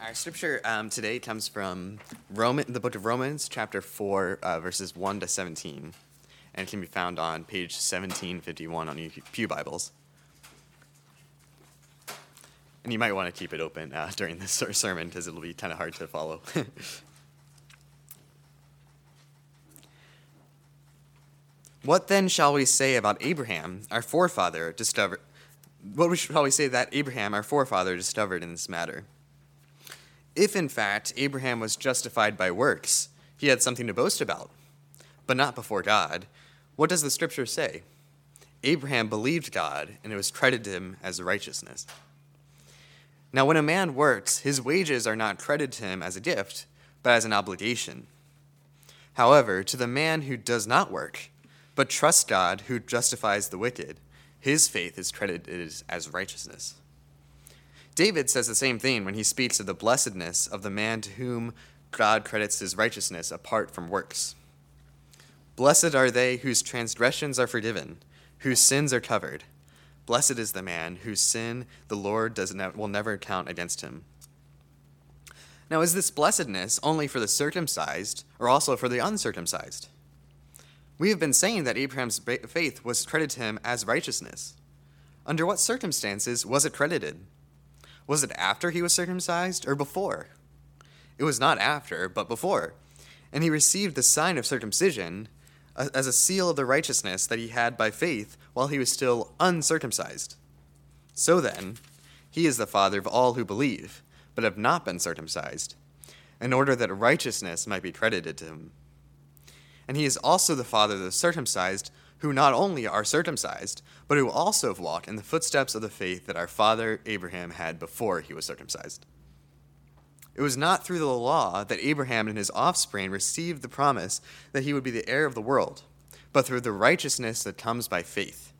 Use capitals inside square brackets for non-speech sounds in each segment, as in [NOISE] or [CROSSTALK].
Our scripture um, today comes from Roman, the book of Romans, chapter 4, uh, verses 1 to 17, and it can be found on page 1751 on your Pew Bibles. And you might want to keep it open uh, [LAUGHS] during this sermon because it'll be kind of hard to follow. [LAUGHS] what then shall we say about Abraham, our forefather, discovered? What shall we say that Abraham, our forefather, discovered in this matter? If in fact Abraham was justified by works, he had something to boast about, but not before God. What does the scripture say? Abraham believed God, and it was credited to him as righteousness. Now, when a man works, his wages are not credited to him as a gift, but as an obligation. However, to the man who does not work, but trusts God who justifies the wicked, his faith is credited as righteousness. David says the same thing when he speaks of the blessedness of the man to whom God credits his righteousness apart from works. Blessed are they whose transgressions are forgiven, whose sins are covered. Blessed is the man whose sin the Lord does ne- will never count against him. Now, is this blessedness only for the circumcised or also for the uncircumcised? We have been saying that Abraham's faith was credited to him as righteousness. Under what circumstances was it credited? Was it after he was circumcised or before? It was not after, but before. And he received the sign of circumcision as a seal of the righteousness that he had by faith while he was still uncircumcised. So then, he is the father of all who believe, but have not been circumcised, in order that righteousness might be credited to him. And he is also the father of the circumcised who not only are circumcised, but who also walk in the footsteps of the faith that our father Abraham had before he was circumcised. It was not through the law that Abraham and his offspring received the promise that he would be the heir of the world, but through the righteousness that comes by faith.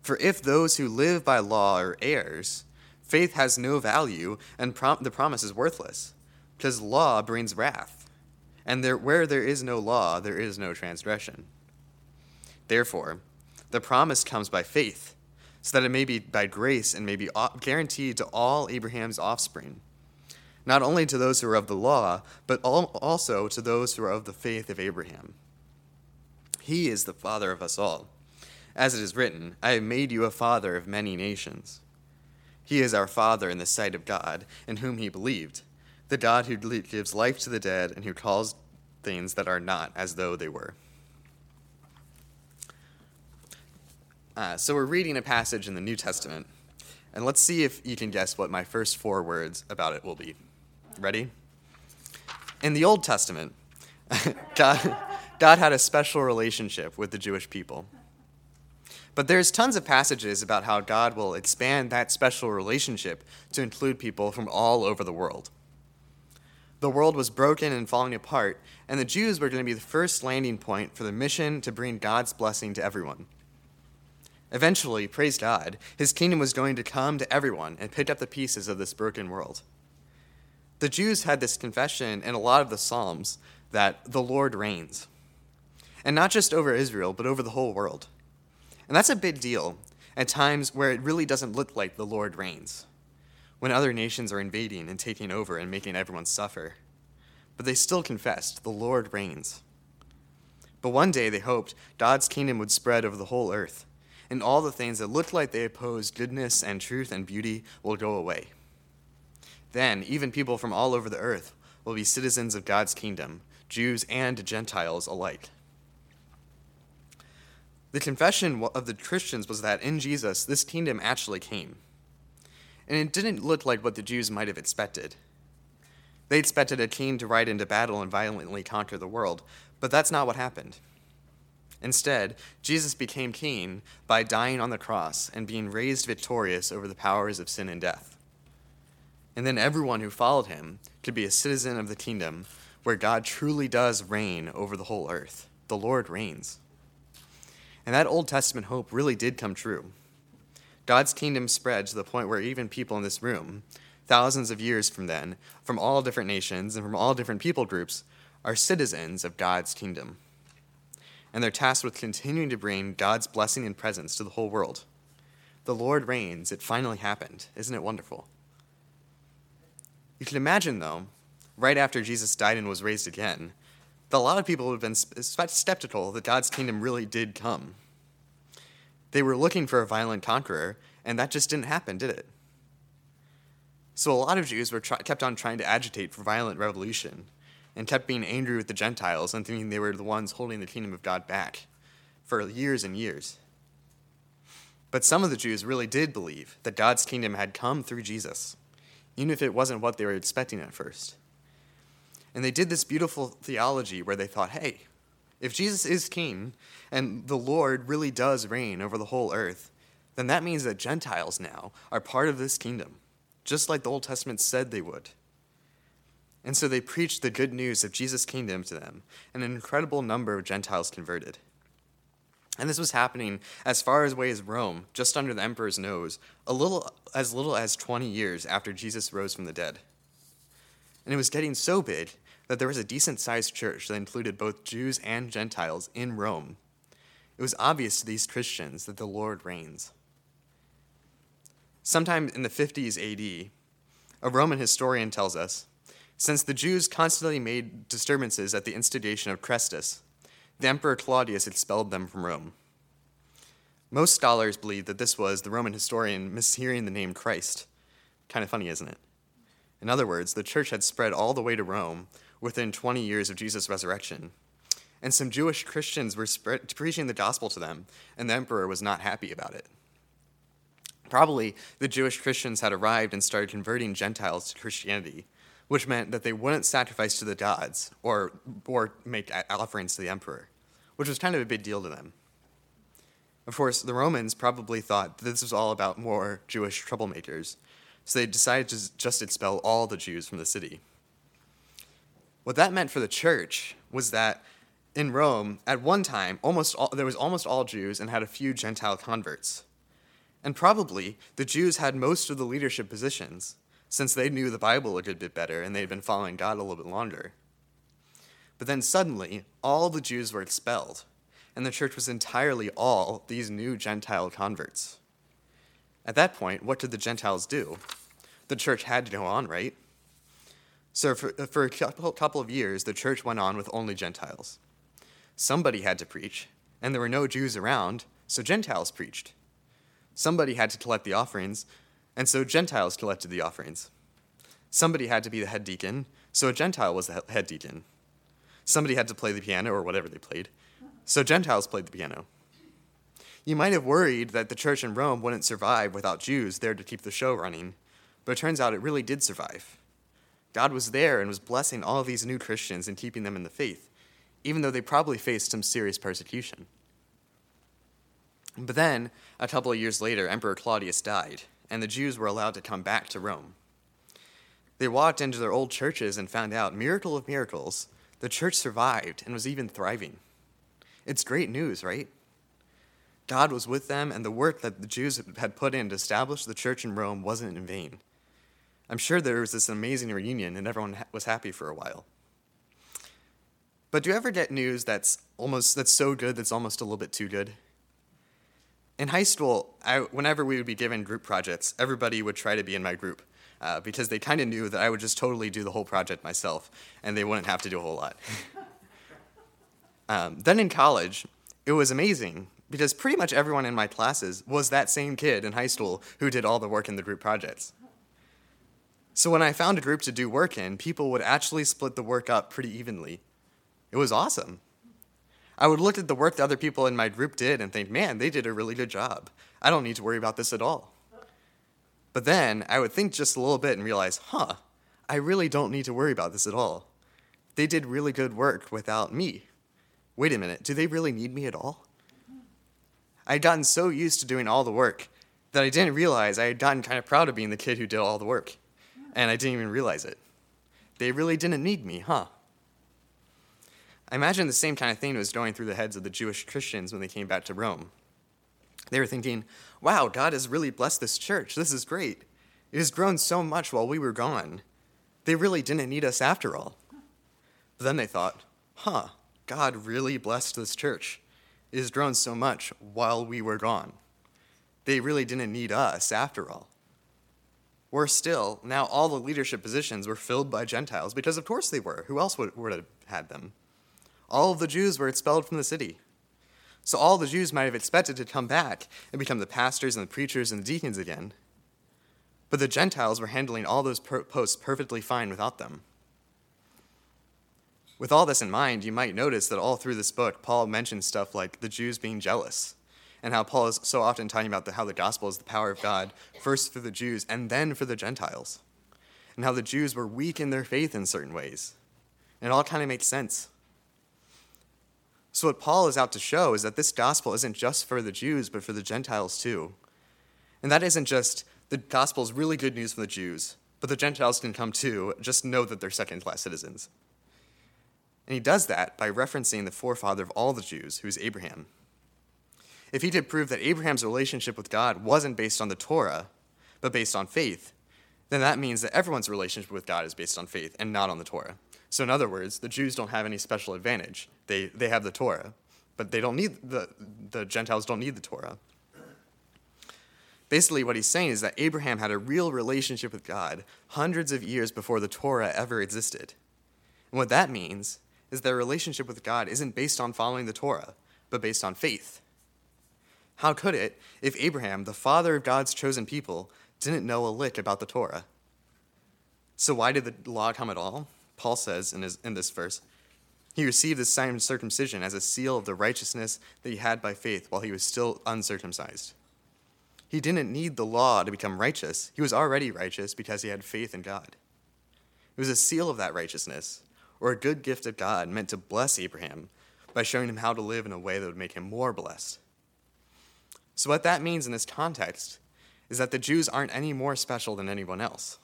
For if those who live by law are heirs, faith has no value and prom- the promise is worthless, because law brings wrath. And there, where there is no law, there is no transgression. Therefore, the promise comes by faith, so that it may be by grace and may be guaranteed to all Abraham's offspring, not only to those who are of the law, but also to those who are of the faith of Abraham. He is the father of us all. As it is written, I have made you a father of many nations. He is our father in the sight of God, in whom he believed, the God who gives life to the dead and who calls things that are not as though they were. Uh, so we're reading a passage in the New Testament, and let's see if you can guess what my first four words about it will be. Ready? In the Old Testament, [LAUGHS] God, God had a special relationship with the Jewish people. But there's tons of passages about how God will expand that special relationship to include people from all over the world. The world was broken and falling apart, and the Jews were going to be the first landing point for the mission to bring God's blessing to everyone. Eventually, praise God, his kingdom was going to come to everyone and pick up the pieces of this broken world. The Jews had this confession in a lot of the Psalms that the Lord reigns. And not just over Israel, but over the whole world. And that's a big deal at times where it really doesn't look like the Lord reigns, when other nations are invading and taking over and making everyone suffer. But they still confessed, the Lord reigns. But one day they hoped God's kingdom would spread over the whole earth and all the things that looked like they opposed goodness and truth and beauty will go away. Then, even people from all over the earth will be citizens of God's kingdom, Jews and Gentiles alike. The confession of the Christians was that in Jesus, this kingdom actually came. And it didn't look like what the Jews might have expected. They expected a king to ride into battle and violently conquer the world, but that's not what happened. Instead, Jesus became king by dying on the cross and being raised victorious over the powers of sin and death. And then everyone who followed him could be a citizen of the kingdom where God truly does reign over the whole earth. The Lord reigns. And that Old Testament hope really did come true. God's kingdom spread to the point where even people in this room, thousands of years from then, from all different nations and from all different people groups, are citizens of God's kingdom and they're tasked with continuing to bring God's blessing and presence to the whole world. The Lord reigns. It finally happened. Isn't it wonderful? You can imagine, though, right after Jesus died and was raised again, that a lot of people would have been skeptical that God's kingdom really did come. They were looking for a violent conqueror, and that just didn't happen, did it? So a lot of Jews were kept on trying to agitate for violent revolution and kept being angry with the Gentiles and thinking they were the ones holding the kingdom of God back for years and years. But some of the Jews really did believe that God's kingdom had come through Jesus, even if it wasn't what they were expecting at first. And they did this beautiful theology where they thought, hey, if Jesus is king and the Lord really does reign over the whole earth, then that means that Gentiles now are part of this kingdom, just like the Old Testament said they would. And so they preached the good news of Jesus' kingdom to them, and an incredible number of Gentiles converted. And this was happening as far away as Rome, just under the emperor's nose, a little as little as 20 years after Jesus rose from the dead. And it was getting so big that there was a decent sized church that included both Jews and Gentiles in Rome. It was obvious to these Christians that the Lord reigns. Sometime in the 50s AD, a Roman historian tells us since the Jews constantly made disturbances at the instigation of Chrestus, the Emperor Claudius expelled them from Rome. Most scholars believe that this was the Roman historian mishearing the name Christ. Kind of funny, isn't it? In other words, the church had spread all the way to Rome within 20 years of Jesus' resurrection. And some Jewish Christians were spread, preaching the gospel to them, and the emperor was not happy about it. Probably the Jewish Christians had arrived and started converting Gentiles to Christianity, which meant that they wouldn't sacrifice to the gods or, or make offerings to the emperor, which was kind of a big deal to them. Of course, the Romans probably thought this was all about more Jewish troublemakers, so they decided to just expel all the Jews from the city. What that meant for the church was that in Rome, at one time, almost all, there was almost all Jews and had a few Gentile converts. And probably the Jews had most of the leadership positions, since they knew the Bible a good bit better and they'd been following God a little bit longer. But then suddenly, all the Jews were expelled, and the church was entirely all these new Gentile converts. At that point, what did the Gentiles do? The church had to go on, right? So, for, uh, for a couple of years, the church went on with only Gentiles. Somebody had to preach, and there were no Jews around, so Gentiles preached. Somebody had to collect the offerings, and so Gentiles collected the offerings. Somebody had to be the head deacon, so a Gentile was the head deacon. Somebody had to play the piano or whatever they played, so Gentiles played the piano. You might have worried that the church in Rome wouldn't survive without Jews there to keep the show running, but it turns out it really did survive. God was there and was blessing all these new Christians and keeping them in the faith, even though they probably faced some serious persecution. But then, a couple of years later, Emperor Claudius died, and the Jews were allowed to come back to Rome. They walked into their old churches and found out, miracle of miracles, the church survived and was even thriving. It's great news, right? God was with them, and the work that the Jews had put in to establish the church in Rome wasn't in vain. I'm sure there was this amazing reunion, and everyone was happy for a while. But do you ever get news that's almost that's so good that's almost a little bit too good? In high school, I, whenever we would be given group projects, everybody would try to be in my group uh, because they kind of knew that I would just totally do the whole project myself and they wouldn't have to do a whole lot. [LAUGHS] um, then in college, it was amazing because pretty much everyone in my classes was that same kid in high school who did all the work in the group projects. So when I found a group to do work in, people would actually split the work up pretty evenly. It was awesome. I would look at the work that other people in my group did and think, man, they did a really good job. I don't need to worry about this at all. But then I would think just a little bit and realize, huh, I really don't need to worry about this at all. They did really good work without me. Wait a minute, do they really need me at all? I had gotten so used to doing all the work that I didn't realize I had gotten kind of proud of being the kid who did all the work. And I didn't even realize it. They really didn't need me, huh? I imagine the same kind of thing was going through the heads of the Jewish Christians when they came back to Rome. They were thinking, wow, God has really blessed this church. This is great. It has grown so much while we were gone. They really didn't need us after all. But then they thought, huh, God really blessed this church. It has grown so much while we were gone. They really didn't need us after all. Worse still, now all the leadership positions were filled by Gentiles, because of course they were. Who else would, would have had them? All of the Jews were expelled from the city. So all the Jews might have expected to come back and become the pastors and the preachers and the deacons again. But the Gentiles were handling all those per- posts perfectly fine without them. With all this in mind, you might notice that all through this book, Paul mentions stuff like the Jews being jealous, and how Paul is so often talking about the, how the gospel is the power of God, first for the Jews and then for the Gentiles, and how the Jews were weak in their faith in certain ways. And it all kind of makes sense. So, what Paul is out to show is that this gospel isn't just for the Jews, but for the Gentiles too. And that isn't just the gospel is really good news for the Jews, but the Gentiles can come too, just know that they're second class citizens. And he does that by referencing the forefather of all the Jews, who is Abraham. If he did prove that Abraham's relationship with God wasn't based on the Torah, but based on faith, then that means that everyone's relationship with God is based on faith and not on the Torah. So, in other words, the Jews don't have any special advantage. They, they have the Torah, but they don't need the, the Gentiles don't need the Torah. Basically, what he's saying is that Abraham had a real relationship with God hundreds of years before the Torah ever existed. And what that means is their relationship with God isn't based on following the Torah, but based on faith. How could it if Abraham, the father of God's chosen people, didn't know a lick about the Torah? So, why did the law come at all? Paul says in, his, in this verse, he received the sign of circumcision as a seal of the righteousness that he had by faith while he was still uncircumcised. He didn't need the law to become righteous. He was already righteous because he had faith in God. It was a seal of that righteousness, or a good gift of God meant to bless Abraham by showing him how to live in a way that would make him more blessed. So, what that means in this context is that the Jews aren't any more special than anyone else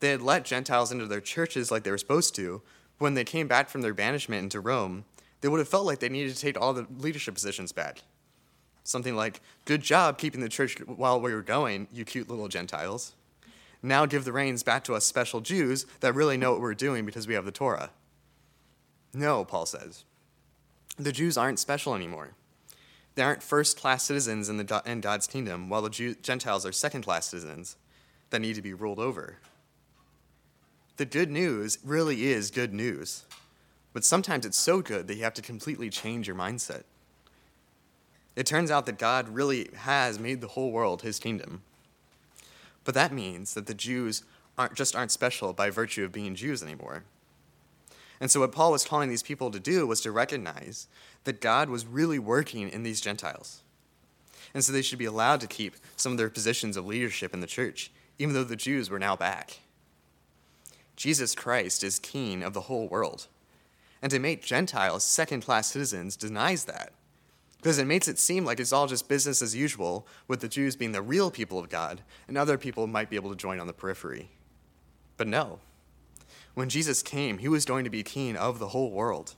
they had let Gentiles into their churches like they were supposed to. When they came back from their banishment into Rome, they would have felt like they needed to take all the leadership positions back. Something like, Good job keeping the church while we were going, you cute little Gentiles. Now give the reins back to us special Jews that really know what we're doing because we have the Torah. No, Paul says. The Jews aren't special anymore. They aren't first class citizens in, the, in God's kingdom, while the Jew, Gentiles are second class citizens that need to be ruled over the good news really is good news. But sometimes it's so good that you have to completely change your mindset. It turns out that God really has made the whole world his kingdom. But that means that the Jews aren't, just aren't special by virtue of being Jews anymore. And so, what Paul was calling these people to do was to recognize that God was really working in these Gentiles. And so, they should be allowed to keep some of their positions of leadership in the church, even though the Jews were now back. Jesus Christ is king of the whole world. And to make Gentiles second class citizens denies that. Because it makes it seem like it's all just business as usual, with the Jews being the real people of God, and other people might be able to join on the periphery. But no. When Jesus came, he was going to be king of the whole world.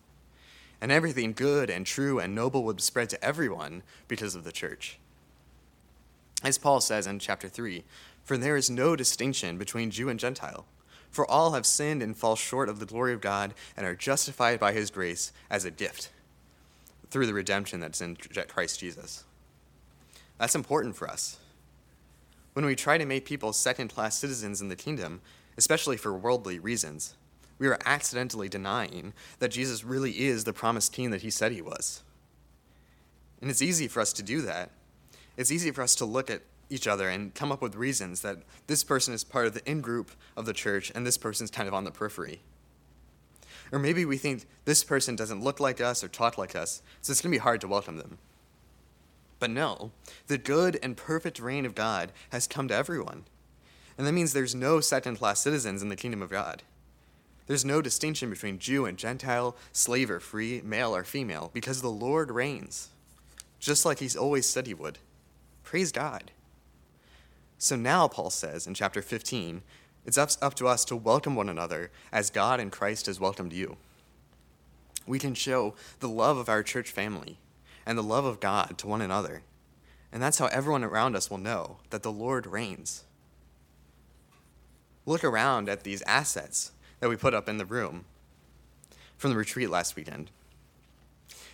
And everything good and true and noble would spread to everyone because of the church. As Paul says in chapter 3, for there is no distinction between Jew and Gentile for all have sinned and fall short of the glory of God and are justified by his grace as a gift through the redemption that's in Christ Jesus. That's important for us. When we try to make people second class citizens in the kingdom, especially for worldly reasons, we are accidentally denying that Jesus really is the promised king that he said he was. And it's easy for us to do that. It's easy for us to look at each other and come up with reasons that this person is part of the in group of the church and this person's kind of on the periphery. Or maybe we think this person doesn't look like us or talk like us, so it's going to be hard to welcome them. But no, the good and perfect reign of God has come to everyone. And that means there's no second class citizens in the kingdom of God. There's no distinction between Jew and Gentile, slave or free, male or female, because the Lord reigns, just like He's always said He would. Praise God. So now, Paul says in chapter 15, it's up, up to us to welcome one another as God and Christ has welcomed you. We can show the love of our church family and the love of God to one another. And that's how everyone around us will know that the Lord reigns. Look around at these assets that we put up in the room from the retreat last weekend.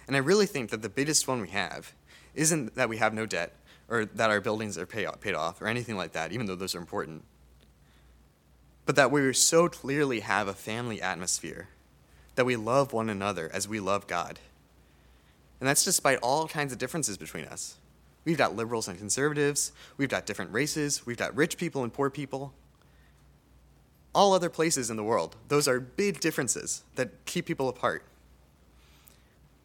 And I really think that the biggest one we have isn't that we have no debt, or that our buildings are pay paid off or anything like that, even though those are important. but that we so clearly have a family atmosphere, that we love one another as we love God. And that's despite all kinds of differences between us. We've got liberals and conservatives, we've got different races, we've got rich people and poor people. All other places in the world, those are big differences that keep people apart.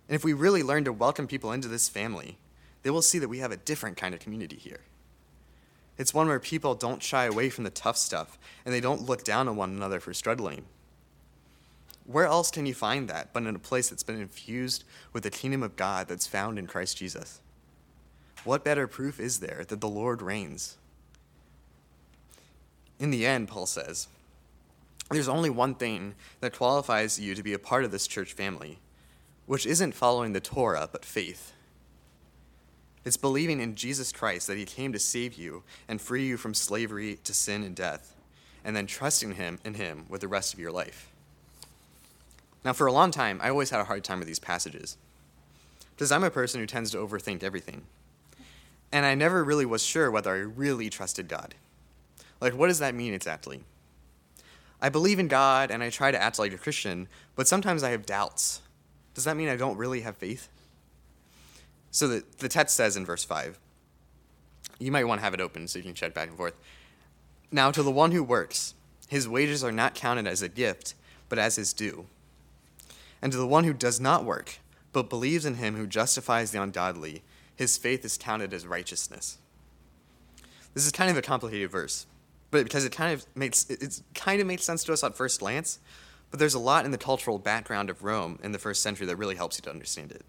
And if we really learn to welcome people into this family, they will see that we have a different kind of community here. It's one where people don't shy away from the tough stuff and they don't look down on one another for struggling. Where else can you find that but in a place that's been infused with the kingdom of God that's found in Christ Jesus? What better proof is there that the Lord reigns? In the end, Paul says, there's only one thing that qualifies you to be a part of this church family, which isn't following the Torah, but faith. It's believing in Jesus Christ that he came to save you and free you from slavery to sin and death, and then trusting him in him with the rest of your life. Now, for a long time, I always had a hard time with these passages, because I'm a person who tends to overthink everything. And I never really was sure whether I really trusted God. Like, what does that mean exactly? I believe in God and I try to act like a Christian, but sometimes I have doubts. Does that mean I don't really have faith? So the, the text says in verse 5, you might want to have it open so you can check back and forth. Now, to the one who works, his wages are not counted as a gift, but as his due. And to the one who does not work, but believes in him who justifies the ungodly, his faith is counted as righteousness. This is kind of a complicated verse, but because it kind of makes it kind of makes sense to us at first glance, but there's a lot in the cultural background of Rome in the first century that really helps you to understand it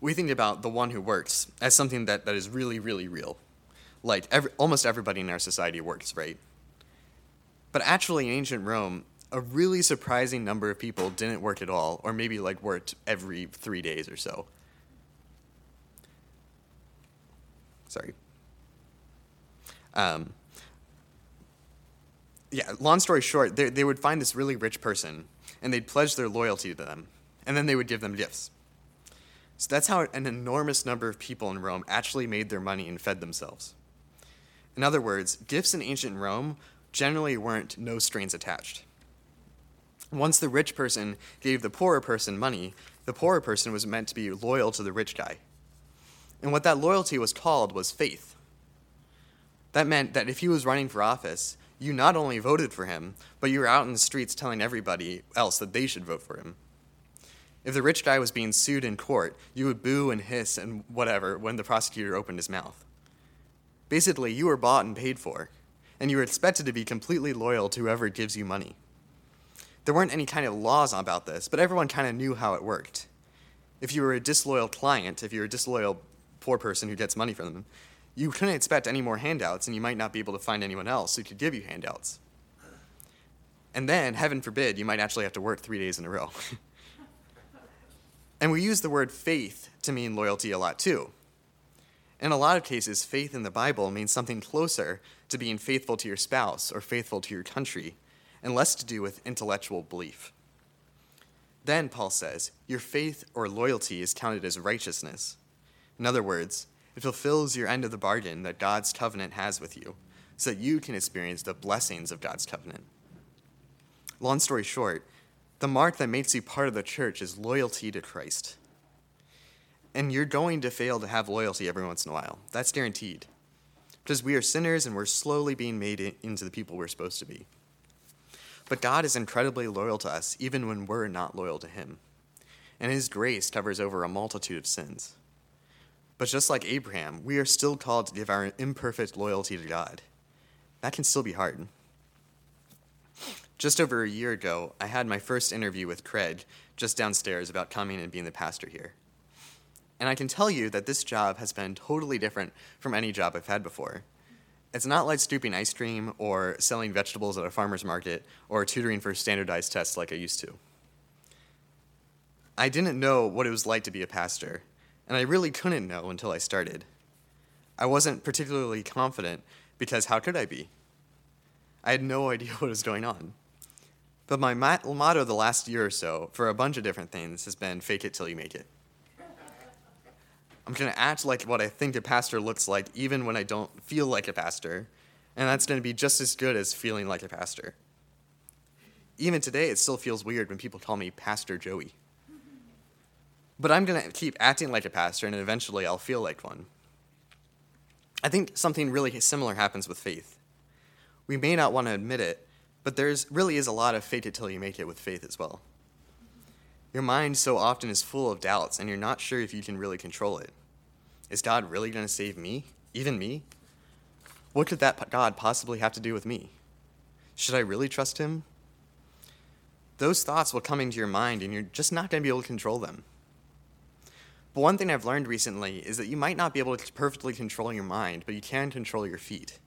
we think about the one who works as something that, that is really, really real. Like every, almost everybody in our society works, right? But actually, in ancient Rome, a really surprising number of people didn't work at all, or maybe like worked every three days or so. Sorry. Um, yeah, long story short, they, they would find this really rich person and they'd pledge their loyalty to them, and then they would give them gifts. So that's how an enormous number of people in Rome actually made their money and fed themselves. In other words, gifts in ancient Rome generally weren't no strings attached. Once the rich person gave the poorer person money, the poorer person was meant to be loyal to the rich guy. And what that loyalty was called was faith. That meant that if he was running for office, you not only voted for him, but you were out in the streets telling everybody else that they should vote for him. If the rich guy was being sued in court, you would boo and hiss and whatever when the prosecutor opened his mouth. Basically, you were bought and paid for, and you were expected to be completely loyal to whoever gives you money. There weren't any kind of laws about this, but everyone kind of knew how it worked. If you were a disloyal client, if you were a disloyal poor person who gets money from them, you couldn't expect any more handouts, and you might not be able to find anyone else who could give you handouts. And then, heaven forbid, you might actually have to work three days in a row. [LAUGHS] And we use the word faith to mean loyalty a lot too. In a lot of cases, faith in the Bible means something closer to being faithful to your spouse or faithful to your country, and less to do with intellectual belief. Then, Paul says, your faith or loyalty is counted as righteousness. In other words, it fulfills your end of the bargain that God's covenant has with you, so that you can experience the blessings of God's covenant. Long story short, the mark that makes you part of the church is loyalty to Christ. And you're going to fail to have loyalty every once in a while. That's guaranteed. Because we are sinners and we're slowly being made into the people we're supposed to be. But God is incredibly loyal to us, even when we're not loyal to Him. And His grace covers over a multitude of sins. But just like Abraham, we are still called to give our imperfect loyalty to God. That can still be hard. Just over a year ago, I had my first interview with Craig just downstairs about coming and being the pastor here. And I can tell you that this job has been totally different from any job I've had before. It's not like scooping ice cream or selling vegetables at a farmer's market or tutoring for standardized tests like I used to. I didn't know what it was like to be a pastor, and I really couldn't know until I started. I wasn't particularly confident because how could I be? I had no [LAUGHS] idea what was going on. But my motto the last year or so for a bunch of different things has been fake it till you make it. I'm going to act like what I think a pastor looks like even when I don't feel like a pastor. And that's going to be just as good as feeling like a pastor. Even today, it still feels weird when people call me Pastor Joey. But I'm going to keep acting like a pastor, and eventually I'll feel like one. I think something really similar happens with faith. We may not want to admit it, but there's really is a lot of fake it till you make it with faith as well. Your mind so often is full of doubts, and you're not sure if you can really control it. Is God really going to save me? Even me? What could that God possibly have to do with me? Should I really trust him? Those thoughts will come into your mind, and you're just not going to be able to control them. But one thing I've learned recently is that you might not be able to perfectly control your mind, but you can control your feet.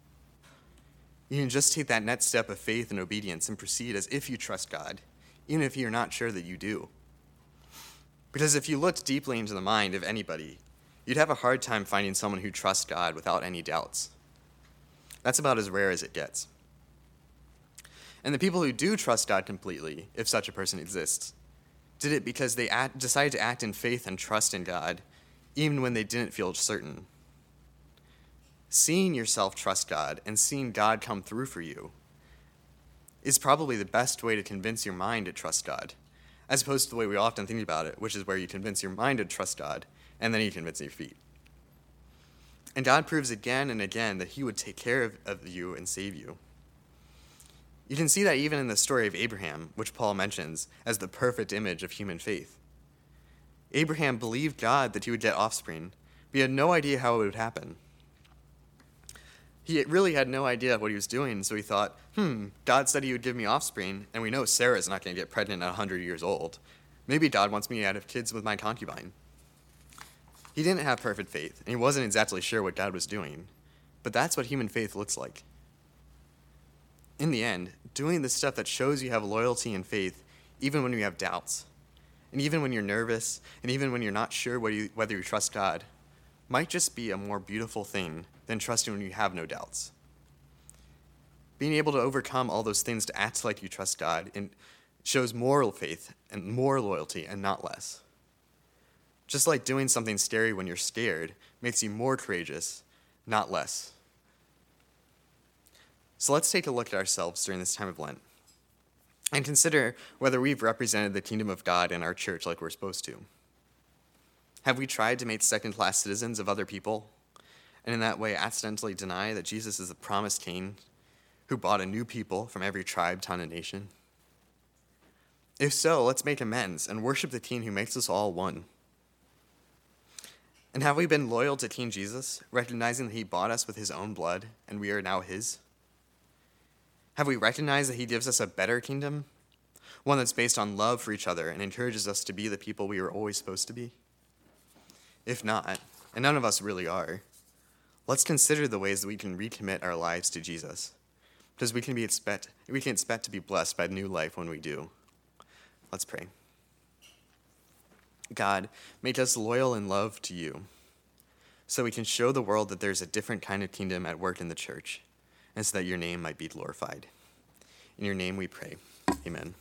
You can just take that next step of faith and obedience and proceed as if you trust God, even if you're not sure that you do. Because if you looked deeply into the mind of anybody, you'd have a hard time finding someone who trusts God without any doubts. That's about as rare as it gets. And the people who do trust God completely, if such a person exists, did it because they act, decided to act in faith and trust in God, even when they didn't feel certain. Seeing yourself trust God and seeing God come through for you is probably the best way to convince your mind to trust God, as opposed to the way we often think about it, which is where you convince your mind to trust God and then you convince your feet. And God proves again and again that He would take care of, of you and save you. You can see that even in the story of Abraham, which Paul mentions as the perfect image of human faith. Abraham believed God that he would get offspring, but he had no idea how it would happen. He really had no idea what he was doing, so he thought, hmm, God said he would give me offspring, and we know Sarah's not going to get pregnant at 100 years old. Maybe God wants me to have kids with my concubine. He didn't have perfect faith, and he wasn't exactly sure what God was doing, but that's what human faith looks like. In the end, doing the stuff that shows you have loyalty and faith, even when you have doubts, and even when you're nervous, and even when you're not sure you, whether you trust God, might just be a more beautiful thing than trusting when you have no doubts. Being able to overcome all those things to act like you trust God and shows moral faith and more loyalty and not less. Just like doing something scary when you're scared makes you more courageous, not less. So let's take a look at ourselves during this time of Lent and consider whether we've represented the kingdom of God in our church like we're supposed to. Have we tried to make second class citizens of other people and in that way accidentally deny that Jesus is the promised king who bought a new people from every tribe, tongue, and nation? If so, let's make amends and worship the king who makes us all one. And have we been loyal to King Jesus, recognizing that he bought us with his own blood and we are now his? Have we recognized that He gives us a better kingdom? One that's based on love for each other and encourages us to be the people we were always supposed to be? If not, and none of us really are, let's consider the ways that we can recommit our lives to Jesus, because we can, be expect, we can expect to be blessed by new life when we do. Let's pray. God, make us loyal in love to you, so we can show the world that there's a different kind of kingdom at work in the church and so that your name might be glorified. In your name we pray. Amen.